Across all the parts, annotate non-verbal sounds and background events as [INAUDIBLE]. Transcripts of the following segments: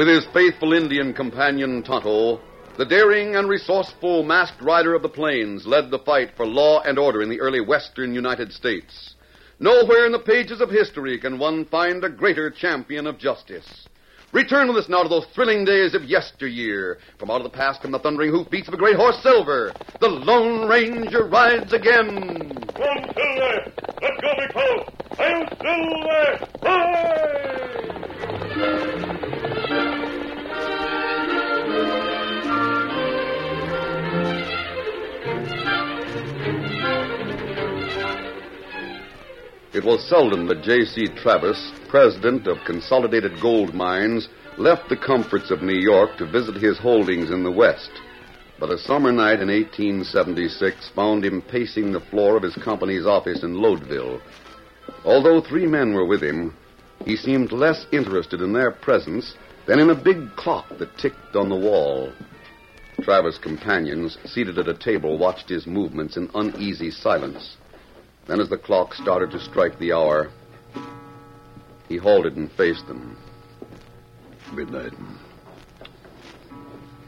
With his faithful Indian companion Tonto, the daring and resourceful masked rider of the plains led the fight for law and order in the early western United States. Nowhere in the pages of history can one find a greater champion of justice. Return with us now to those thrilling days of yesteryear. From out of the past come the thundering hoofbeats of a great horse, Silver. The Lone Ranger rides again. Come, Silver! Let's go, big! Hail, Silver! Hooray! It was seldom that J.C. Travis, president of Consolidated Gold Mines, left the comforts of New York to visit his holdings in the West. But a summer night in 1876 found him pacing the floor of his company's office in Lodeville. Although three men were with him, he seemed less interested in their presence than in a big clock that ticked on the wall. Travis' companions, seated at a table, watched his movements in uneasy silence. Then, as the clock started to strike the hour, he halted and faced them. Midnight.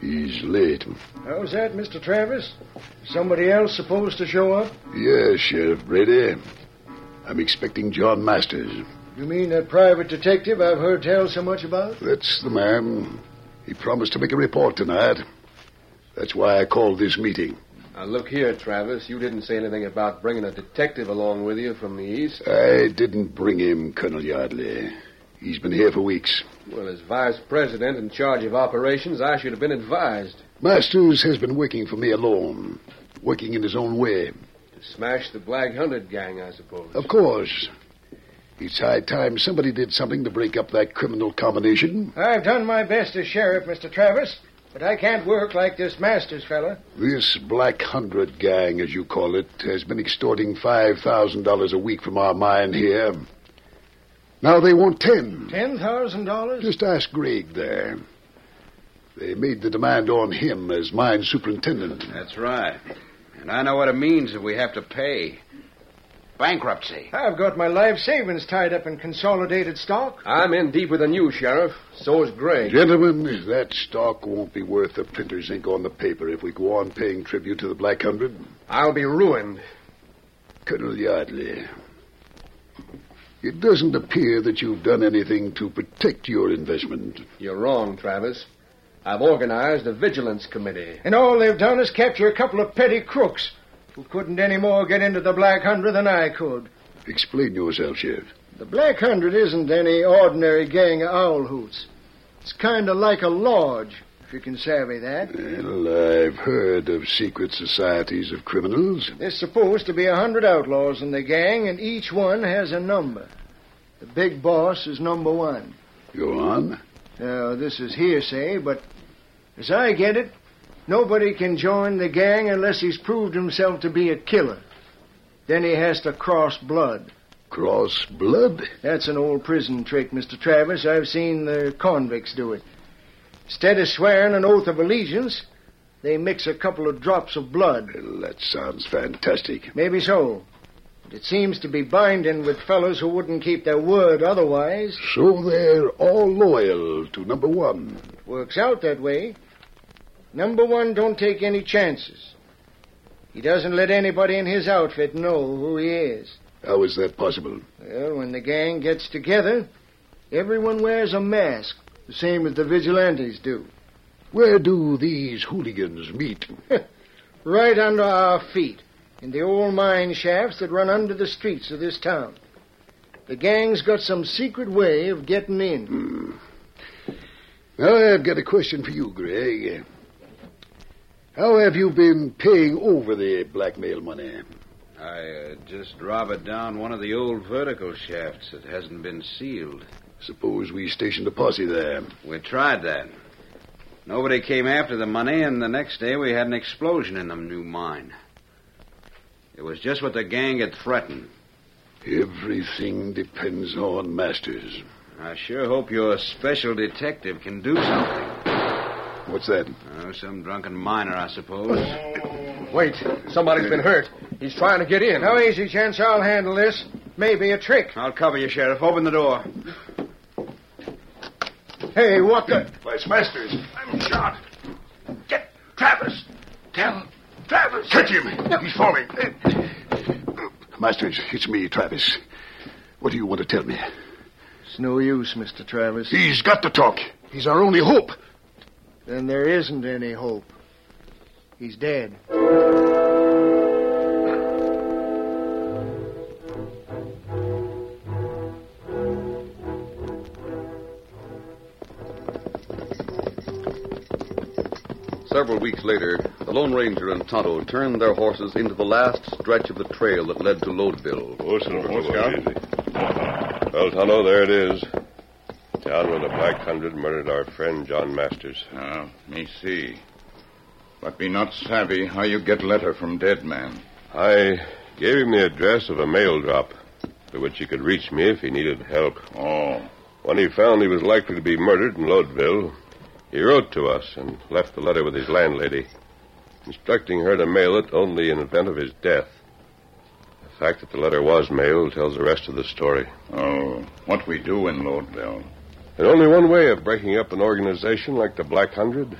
He's late. How's that, Mr. Travis? Somebody else supposed to show up? Yes, Sheriff Brady. I'm expecting John Masters. You mean that private detective I've heard tell so much about? That's the man. He promised to make a report tonight. That's why I called this meeting. Now, look here, Travis. You didn't say anything about bringing a detective along with you from the east. I didn't bring him, Colonel Yardley. He's been here for weeks. Well, as vice president in charge of operations, I should have been advised. Masters has been working for me alone, working in his own way. To smash the Black Hundred gang, I suppose. Of course. It's high time somebody did something to break up that criminal combination. I've done my best as sheriff, Mr. Travis, but I can't work like this Masters fella. This Black Hundred gang, as you call it, has been extorting $5,000 a week from our mine here. Now they want ten. Ten thousand dollars? Just ask Gregg there. They made the demand on him as mine superintendent. That's right. And I know what it means if we have to pay. Bankruptcy. I've got my life savings tied up in consolidated stock. I'm in deeper than you, Sheriff. So is Gregg. Gentlemen, that stock won't be worth the printer's ink on the paper if we go on paying tribute to the Black Hundred. I'll be ruined. Colonel Yardley, it doesn't appear that you've done anything to protect your investment. You're wrong, Travis. I've organized a vigilance committee. And all they've done is capture a couple of petty crooks who couldn't any more get into the Black Hundred than I could. Explain yourself, Sheriff. The Black Hundred isn't any ordinary gang of owl hoots. It's kind of like a lodge, if you can savvy that. Well, I've heard of secret societies of criminals. There's supposed to be a hundred outlaws in the gang, and each one has a number. The big boss is number one. Go on. Now, this is hearsay, but as I get it, nobody can join the gang unless he's proved himself to be a killer. Then he has to cross blood. Cross blood? That's an old prison trick, Mr. Travis. I've seen the convicts do it. Instead of swearing an oath of allegiance, they mix a couple of drops of blood. Well, that sounds fantastic. Maybe so. But it seems to be binding with fellows who wouldn't keep their word otherwise. So they're all loyal to number one. Works out that way. Number one don't take any chances. He doesn't let anybody in his outfit know who he is. How is that possible? Well, when the gang gets together, everyone wears a mask, the same as the vigilantes do. Where do these hooligans meet? [LAUGHS] right under our feet, in the old mine shafts that run under the streets of this town. The gang's got some secret way of getting in. Hmm. Now, I've got a question for you, Greg. How have you been paying over the blackmail money? I uh, just robbed down one of the old vertical shafts that hasn't been sealed. Suppose we stationed a posse there. We tried that. Nobody came after the money, and the next day we had an explosion in the new mine. It was just what the gang had threatened. Everything depends on Masters. I sure hope your special detective can do something. What's that? Oh, some drunken miner, I suppose. Wait, somebody's been hurt. He's trying to get in. No easy chance I'll handle this. Maybe a trick. I'll cover you, Sheriff. Open the door. Hey, what the? Why, it's Masters. I'm shot. Get Travis. Tell Travis. Catch him. He's falling. Masters, it's me, Travis. What do you want to tell me? It's no use, Mr. Travis. He's got to talk. He's our only hope. Then there isn't any hope. He's dead. Several weeks later, the Lone Ranger and Tonto turned their horses into the last stretch of the trail that led to Lodeville. Horse and horse, Scout. Well, Tonto, there it is. Town where the Black Hundred murdered our friend John Masters. Ah, me see. But me not savvy how you get letter from dead man. I gave him the address of a mail drop to which he could reach me if he needed help. Oh. When he found he was likely to be murdered in Lodeville, he wrote to us and left the letter with his landlady, instructing her to mail it only in event of his death. The fact that the letter was mailed tells the rest of the story. Oh, what we do in Lodeville. And only one way of breaking up an organization like the Black Hundred.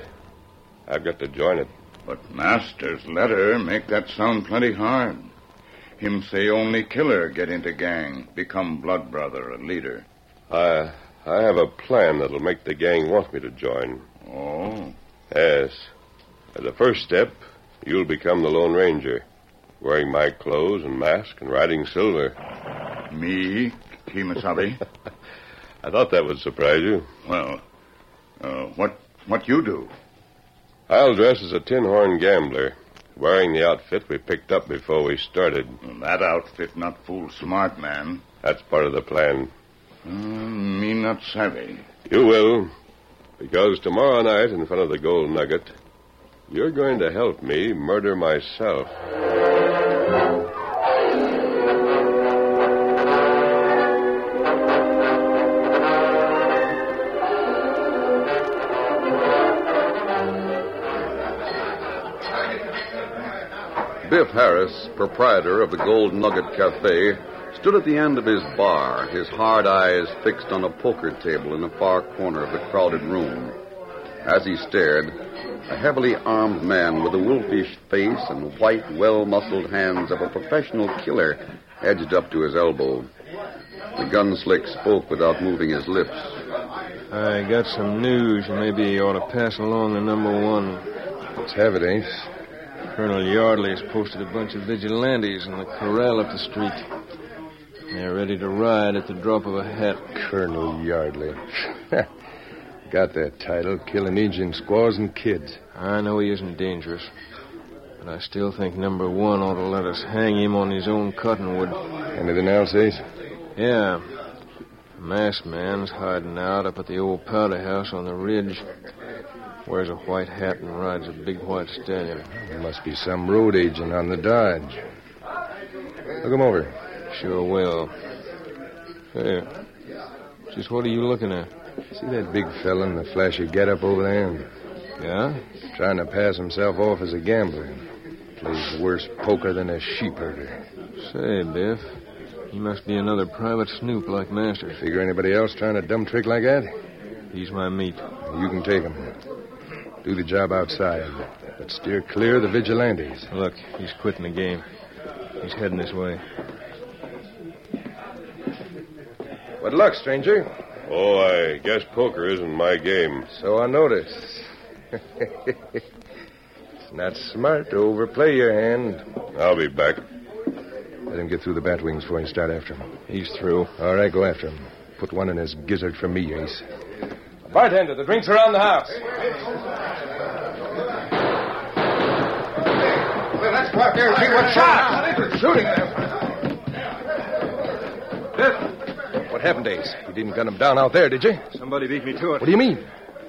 I've got to join it. But Master's letter make that sound plenty hard. Him say only killer get into gang, become blood brother, and leader. I I have a plan that'll make the gang want me to join. Oh. Yes. As a first step, you'll become the Lone Ranger, wearing my clothes and mask and riding silver. Me, Kemo Sabe? [LAUGHS] I thought that would surprise you. Well, uh, what what you do? I'll dress as a tin horn gambler, wearing the outfit we picked up before we started. That outfit not fool smart man. That's part of the plan. Uh, me not savvy. You will, because tomorrow night in front of the Gold Nugget, you're going to help me murder myself. Biff Harris, proprietor of the Gold Nugget Cafe, stood at the end of his bar, his hard eyes fixed on a poker table in a far corner of the crowded room. As he stared, a heavily armed man with a wolfish face and white, well muscled hands of a professional killer edged up to his elbow. The gunslick spoke without moving his lips. I got some news you maybe you ought to pass along to number one. Let's have it, Ace. Colonel Yardley's posted a bunch of vigilantes in the corral up the street. They're ready to ride at the drop of a hat. Colonel Yardley. [LAUGHS] got that title, killing Indian squaws and kids. I know he isn't dangerous. But I still think number one ought to let us hang him on his own cottonwood. Anything else, Ace? Yeah. A masked man's hiding out up at the old powder house on the ridge. Wears a white hat and rides a big white stallion. There must be some road agent on the Dodge. Look him over. Sure will. Hey, just what are you looking at? See that big fella in the flashy getup over there? Yeah? Trying to pass himself off as a gambler. Plays worse poker than a sheep herder. Say, Biff, he must be another private snoop like Master. Figure anybody else trying a dumb trick like that? He's my meat. You can take him. Do the job outside, but steer clear of the vigilantes. Look, he's quitting the game. He's heading this way. What luck, stranger? Oh, I guess poker isn't my game. So I notice. [LAUGHS] it's not smart to overplay your hand. I'll be back. Let him get through the bat wings before you start after him. He's through. All right, go after him. Put one in his gizzard for me, Ace. Bartender, the drinks around the house. Well, let's go out there and see what's shot. Shooting them. What happened, Ace? You didn't gun him down out there, did you? Somebody beat me to it. What do you mean?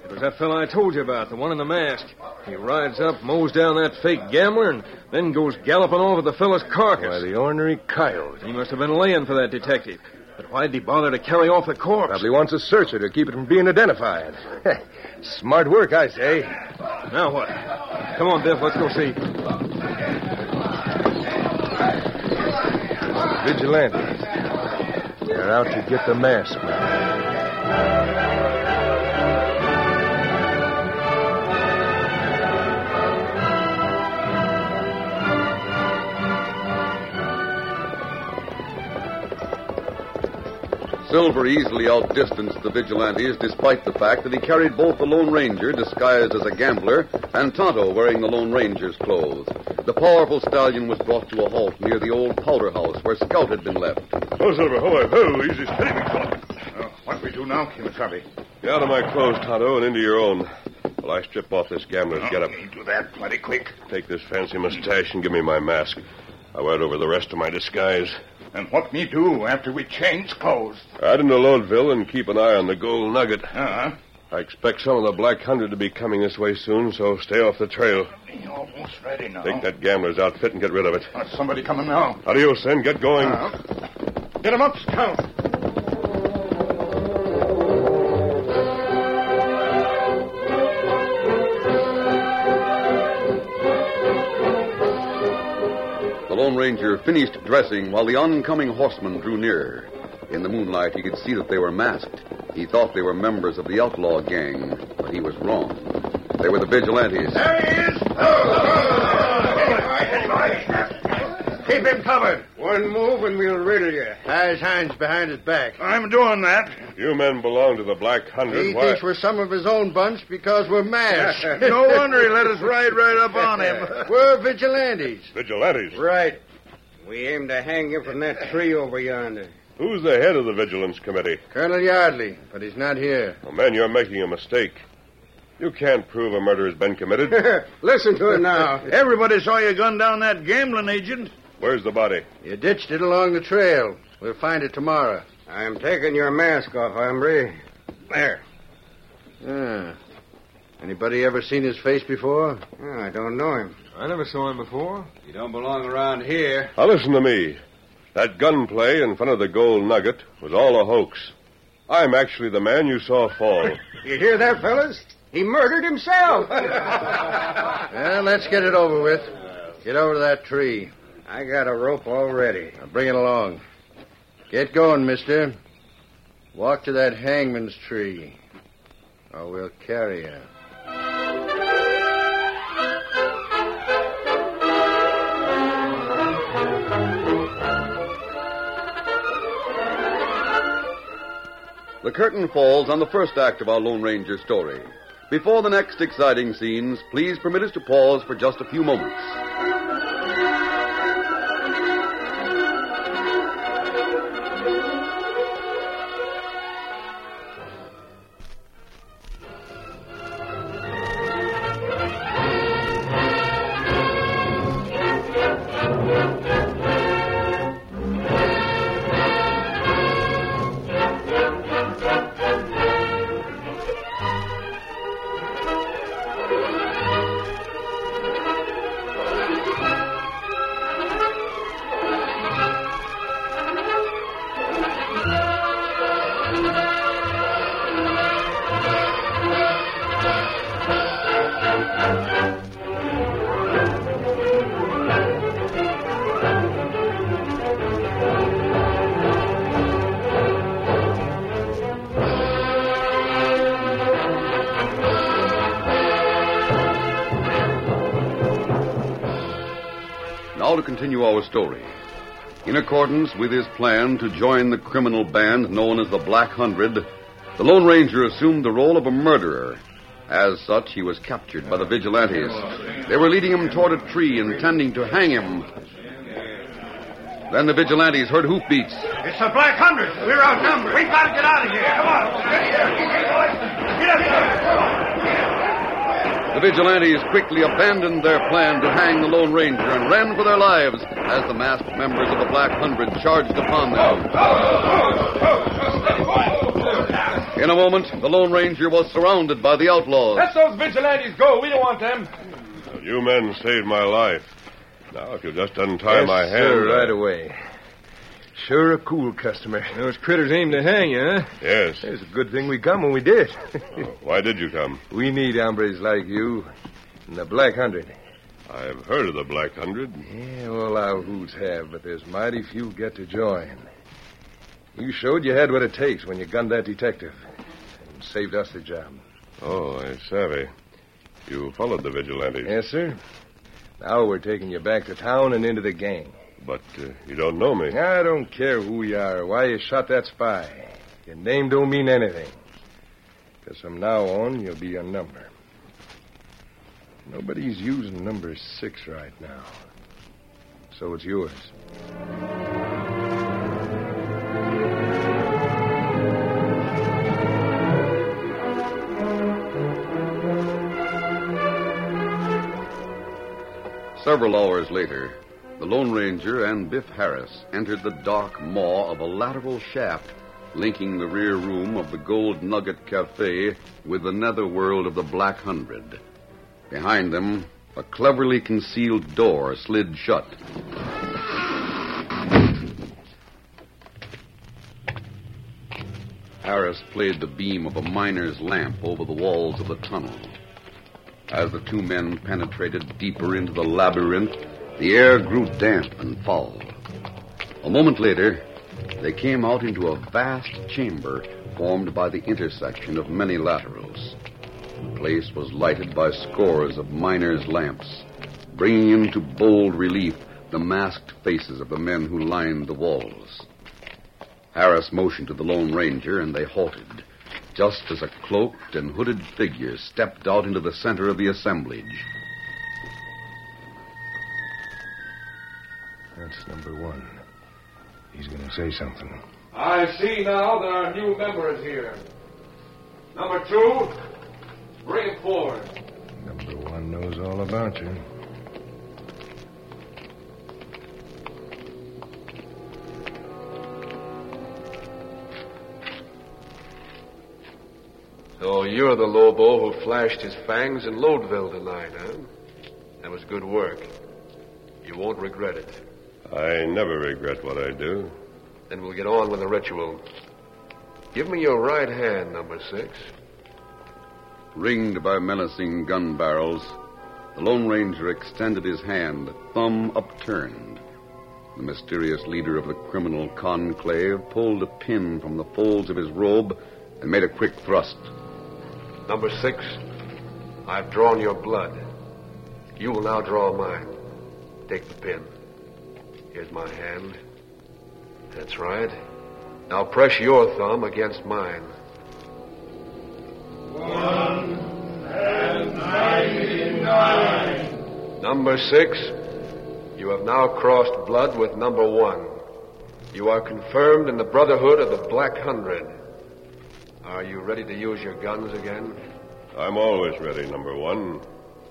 It was that fellow I told you about, the one in the mask. He rides up, mows down that fake gambler, and then goes galloping over the fellow's carcass. Why, the ornery coyote. He must have been laying for that detective. But why'd he bother to carry off the corpse? Probably wants a searcher to keep it from being identified. [LAUGHS] Smart work, I say. Now what? Come on, Biff, let's go see. Vigilantes. They're out to get the mask man. Silver easily outdistanced the vigilantes despite the fact that he carried both the Lone Ranger, disguised as a gambler, and Tonto wearing the Lone Ranger's clothes. The powerful stallion was brought to a halt near the old powder house where Scout had been left. Oh, Silver, ho, ho, easy, steady, big fella. Uh, what we do now, Kemo Sabe? Get out of my clothes, Tonto, and into your own. While I strip off this gambler's getup. Do that plenty quick. Take this fancy mustache and give me my mask. I wear it over the rest of my disguise. And what me do after we change clothes? Ride into Lodeville and keep an eye on the gold nugget. Uh-huh. I expect some of the Black Hundred to be coming this way soon, so stay off the trail. Almost ready now. Take that gambler's outfit and get rid of it. Uh, somebody coming now. Adios, then. Get going. Uh, get him up, Scout. Lone Ranger finished dressing while the oncoming horsemen drew near. In the moonlight, he could see that they were masked. He thought they were members of the outlaw gang, but he was wrong. They were the vigilantes. There he is. Keep him covered. One move and we'll riddle you. Tie his hands behind his back. I'm doing that. You men belong to the Black Hundred. He Why? thinks we're some of his own bunch because we're masked. [LAUGHS] no wonder he let us ride right up on him. [LAUGHS] we're vigilantes. Vigilantes. Right. We aim to hang him from that tree over yonder. Who's the head of the Vigilance Committee? Colonel Yardley, but he's not here. Oh, man, you're making a mistake. You can't prove a murder has been committed. [LAUGHS] Listen to him now. Everybody saw you gun down that gambling agent. Where's the body? You ditched it along the trail. We'll find it tomorrow. I'm taking your mask off, hombre. There. Ah. Anybody ever seen his face before? Oh, I don't know him. I never saw him before. You don't belong around here. Now listen to me. That gunplay in front of the gold nugget was all a hoax. I'm actually the man you saw fall. [LAUGHS] You hear that, fellas? He murdered himself. [LAUGHS] Well, let's get it over with. Get over to that tree. I got a rope already. Now bring it along. Get going, mister. Walk to that hangman's tree. Or we'll carry you. The curtain falls on the first act of our Lone Ranger story. Before the next exciting scenes, please permit us to pause for just a few moments. To continue our story. In accordance with his plan to join the criminal band known as the Black Hundred, the Lone Ranger assumed the role of a murderer. As such, he was captured by the vigilantes. They were leading him toward a tree, intending to hang him. Then the vigilantes heard hoofbeats. It's the Black Hundred. We're outnumbered. We've got to get out of here. Come on. Get here. Get up. The vigilantes quickly abandoned their plan to hang the Lone Ranger and ran for their lives as the masked members of the Black Hundred charged upon them. In a moment, the Lone Ranger was surrounded by the outlaws. Let those vigilantes go. We don't want them. You men saved my life. Now, if you'll just untie Yes, my hand. sir, uh, right away. Sure a cool customer. Those critters aim to hang you, huh? Yes. It's a good thing we come when we did. [LAUGHS] Uh, why did you come? we need hombres like you and the Black Hundred. I've heard of the Black Hundred. Yeah, all our hoods have, but there's mighty few get to join. You showed you had what it takes when you gunned that detective and saved us the job. Oh, I savvy. You followed the vigilantes. Yes, sir. Now we're taking you back to town and into the gang. But uh, you don't know me. I don't care who you are or why you shot that spy. Your name don't mean anything. Because from now on, you'll be a number. Nobody's using number six right now. So it's yours. Several hours later, the Lone Ranger and Biff Harris entered the dark maw of a lateral shaft linking the rear room of the Gold Nugget Cafe with the netherworld of the Black Hundred. Behind them, a cleverly concealed door slid shut. Harris played the beam of a miner's lamp over the walls of the tunnel. As the two men penetrated deeper into the labyrinth, the air grew damp and foul. A moment later, they came out into a vast chamber formed by the intersection of many laterals. The place was lighted by scores of miners' lamps, bringing into bold relief the masked faces of the men who lined the walls. Harris motioned to the Lone Ranger, and they halted, just as a cloaked and hooded figure stepped out into the center of the assemblage. That's number one. He's going to say something. I see now there are new members here. Number two, bring it forward. Number one knows all about you. So you're the Lobo who flashed his fangs in Lodeville tonight, huh? That was good work. You won't regret it. I never regret what I do. Then we'll get on with the ritual. Give me your right hand, number six. Ringed by menacing gun barrels, the Lone Ranger extended his hand, thumb upturned. The mysterious leader of the criminal conclave pulled a pin from the folds of his robe and made a quick thrust. Number six, I've drawn your blood. You will now draw mine. Take the pin. Here's my hand. That's right. Now press your thumb against mine. One and ninety-nine. Number six, you have now crossed blood with number one. You are confirmed in the Brotherhood of the Black Hundred. Are you ready to use your guns again? I'm always ready, number one.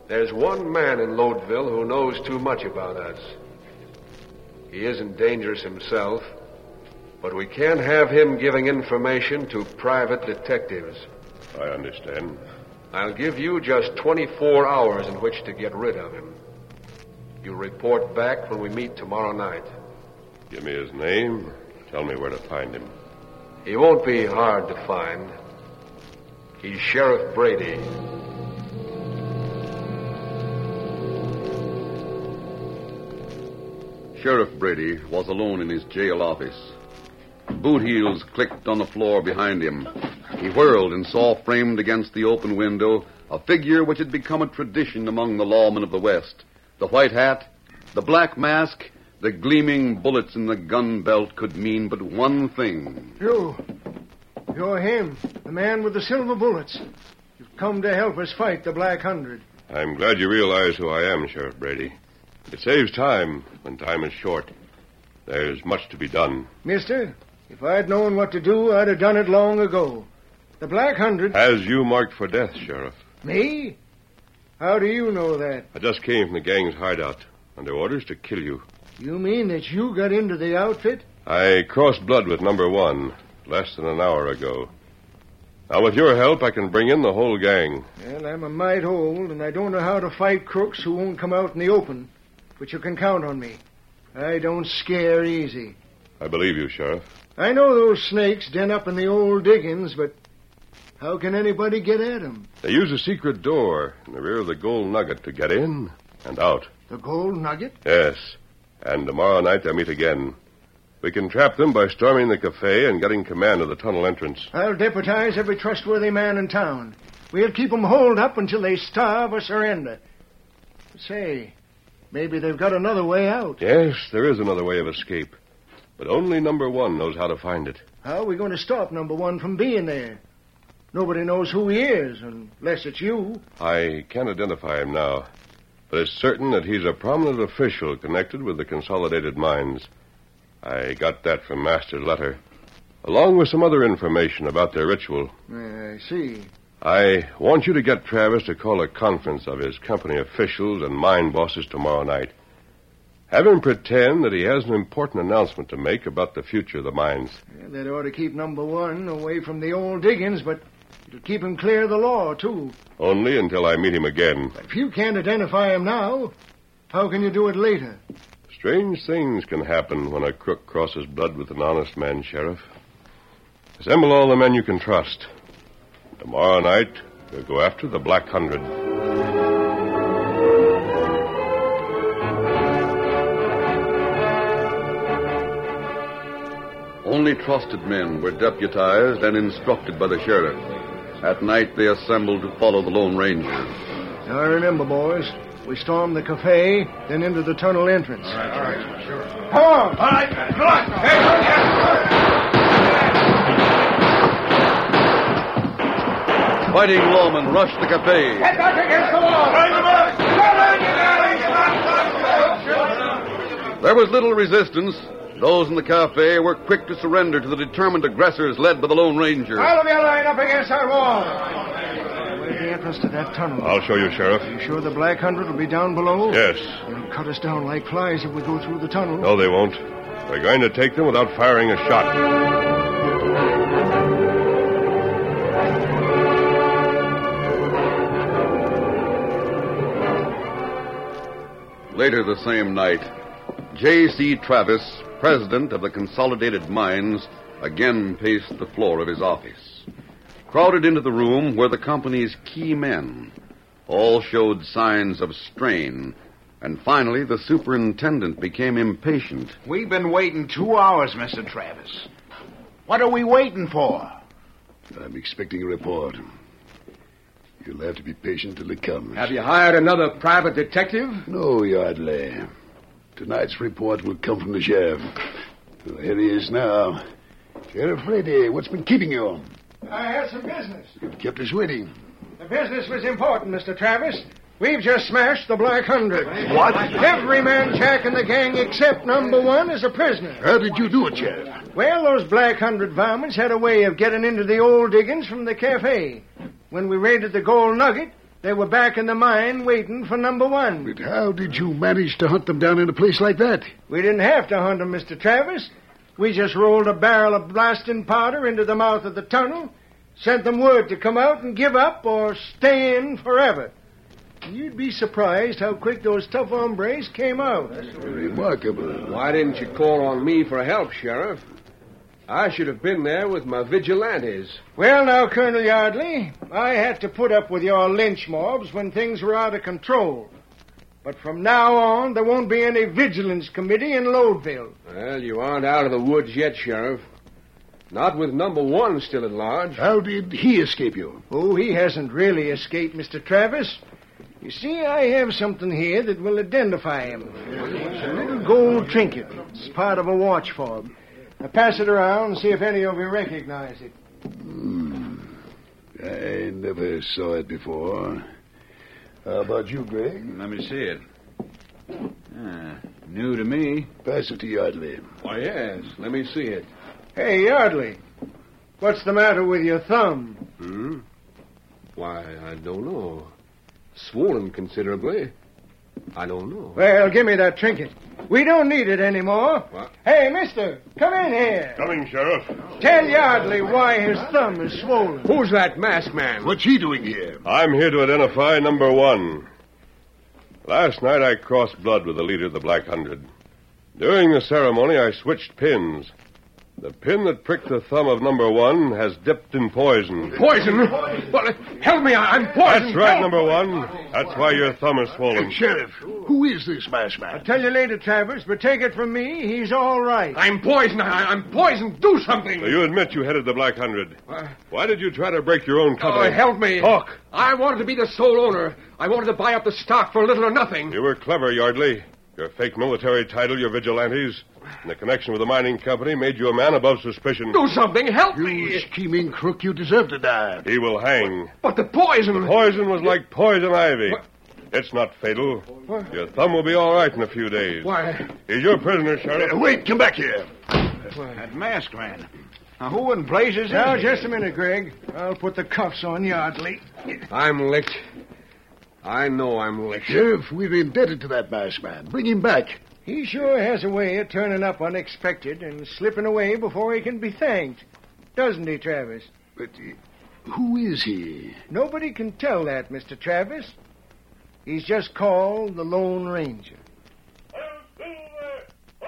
There's one man in Lodeville who knows too much about us. He isn't dangerous himself, but we can't have him giving information to private detectives. I understand. I'll give you just 24 hours in which to get rid of him. You report back when we meet tomorrow night. Give me his name. Tell me where to find him. He won't be hard to find. He's Sheriff Brady. Sheriff Brady was alone in his jail office. Boot heels clicked on the floor behind him. He whirled and saw framed against the open window a figure which had become a tradition among the lawmen of the West. The white hat, the black mask, the gleaming bullets in the gun belt could mean but one thing. You. You're him, the man with the silver bullets. You've come to help us fight the Black Hundred. I'm glad you realize who I am, Sheriff Brady. It saves time when time is short. There's much to be done. Mister, if I'd known what to do, I'd have done it long ago. The Black Hundred. Has you marked for death, Sheriff? Me? How do you know that? I just came from the gang's hideout under orders to kill you. You mean that you got into the outfit? I crossed blood with number one less than an hour ago. Now, with your help, I can bring in the whole gang. Well, I'm a mite old, and I don't know how to fight crooks who won't come out in the open. But you can count on me. I don't scare easy. I believe you, Sheriff. I know those snakes den up in the old diggings, but how can anybody get at 'em? They use a secret door in the rear of the gold nugget to get in and out. The gold nugget? Yes. And tomorrow night they meet again. We can trap them by storming the cafe and getting command of the tunnel entrance. I'll deputize every trustworthy man in town. We'll keep 'em holed up until they starve or surrender. Say, maybe they've got another way out. Yes, there is another way of escape. But only number one knows how to find it. How are we going to stop number one from being there? Nobody knows who he is, unless it's you. I can't identify him now. But it's certain that he's a prominent official connected with the Consolidated Mines. I got that from Master's letter, along with some other information about their ritual. I see. I want you to get Travis to call a conference of his company officials and mine bosses tomorrow night. Have him pretend that he has an important announcement to make about the future of the mines. Yeah, that ought to keep number one away from the old diggings, but it'll keep him clear of the law, too. Only until I meet him again. If you can't identify him now, how can you do it later? Strange things can happen when a crook crosses blood with an honest man, Sheriff. Assemble all the men you can trust. Tomorrow night, we'll go after the Black Hundred. Only trusted men were deputized and instructed by the sheriff. At night, they assembled to follow the Lone Ranger. Now, I remember, boys, we stormed the cafe, then into the tunnel entrance. All right, all right, sure. Come on! All right, come on! Hey, Fighting lawmen rushed the cafe. Get back against the wall! Bring them up! There was little resistance. Those in the cafe were quick to surrender to the determined aggressors led by the Lone Ranger. All of you line up against our wall. Where's the entrance to that tunnel? I'll show you, Sheriff. You sure the Black Hundred will be down below? Yes. They'll cut us down like flies if we go through the tunnel. No, they won't. We're going to take them without firing a shot. Later the same night, J.C. Travis, president of the Consolidated Mines, again paced the floor of his office. Crowded into the room were the company's key men. All showed signs of strain, and finally the superintendent became impatient. We've been waiting two hours, Mr. Travis. What are we waiting for? I'm expecting a report. You'll have to be patient till it comes. Have you hired another private detective? No, Yardley. Tonight's report will come from the sheriff. Well, here he is now. Sheriff Brady, what's been keeping you? I had some business. You've Kept us waiting. The business was important, Mr. Travis. We've just smashed the Black Hundred. What? Every man Jack in the gang except number one is a prisoner. How did you do it, Sheriff? Well, those Black Hundred varmints had a way of getting into the old diggings from the cafe. When we raided the gold nugget, they were back in the mine waiting for number one. But how did you manage to hunt them down in a place like that? We didn't have to hunt them, Mr. Travis. We just rolled a barrel of blasting powder into the mouth of the tunnel, sent them word to come out and give up or stay in forever. You'd be surprised how quick those tough hombres came out. That's remarkable. Why didn't you call on me for help, Sheriff? I should have been there with my vigilantes. Well, now, Colonel Yardley, I had to put up with your lynch mobs when things were out of control. But from now on, there won't be any vigilance committee in Lodeville. Well, you aren't out of the woods yet, Sheriff. Not with number one still at large. How did he escape you? Oh, he hasn't really escaped, Mr. Travis. You see, I have something here that will identify him. It's a little gold trinket. It's part of a watch fob. Now pass it around and see if any of you recognize it. Hmm. I never saw it before. How about you, Greg? Let me see it. Ah, new to me. Pass it to Yardley. Why, yes. Let me see it. Hey, Yardley, what's the matter with your thumb? Hmm? Why, I don't know. Swollen considerably. I don't know. Well, give me that trinket. We don't need it anymore. What? Hey, mister, come in here. Coming, Sheriff. Tell Yardley why his thumb is swollen. Who's that masked man? What's he doing here? I'm here to identify number one. Last night I crossed blood with the leader of the Black Hundred. During the ceremony, I switched pins. The pin that pricked the thumb of number one has dipped in poison. Poison? Well, help me, I- I'm poisoned. That's right, Help. number one. That's why your thumb is swollen. Sheriff, who is this masked man? I'll tell you later, Travis, but take it from me, he's all right. I'm poisoned. I, I'm poisoned. Do something. So you admit you headed the Black Hundred. Uh, why did you try to break your own company? Oh, company? help me. Talk. I wanted to be the sole owner. I wanted to buy up the stock for little or nothing. You were clever, Yardley. Your fake military title, your vigilantes, and the connection with the mining company made you a man above suspicion. Do something. Help me! You scheming crook, you deserve to die. He will hang. But the poison. The poison was like poison ivy. It's not fatal. Your thumb will be all right in a few days. Why? He's your prisoner, Sheriff. Uh, wait, come back here. That masked man. Now, who in blazes is Now, just a minute, Greg. I'll put the cuffs on Yardley. I'm licked. I know I'm licked. Sheriff, we're indebted to that masked man. Bring him back. He sure has a way of turning up unexpected and slipping away before he can be thanked. Doesn't he, Travis? But uh, who is he? Nobody can tell that, Mr. Travis. He's just called the Lone Ranger. The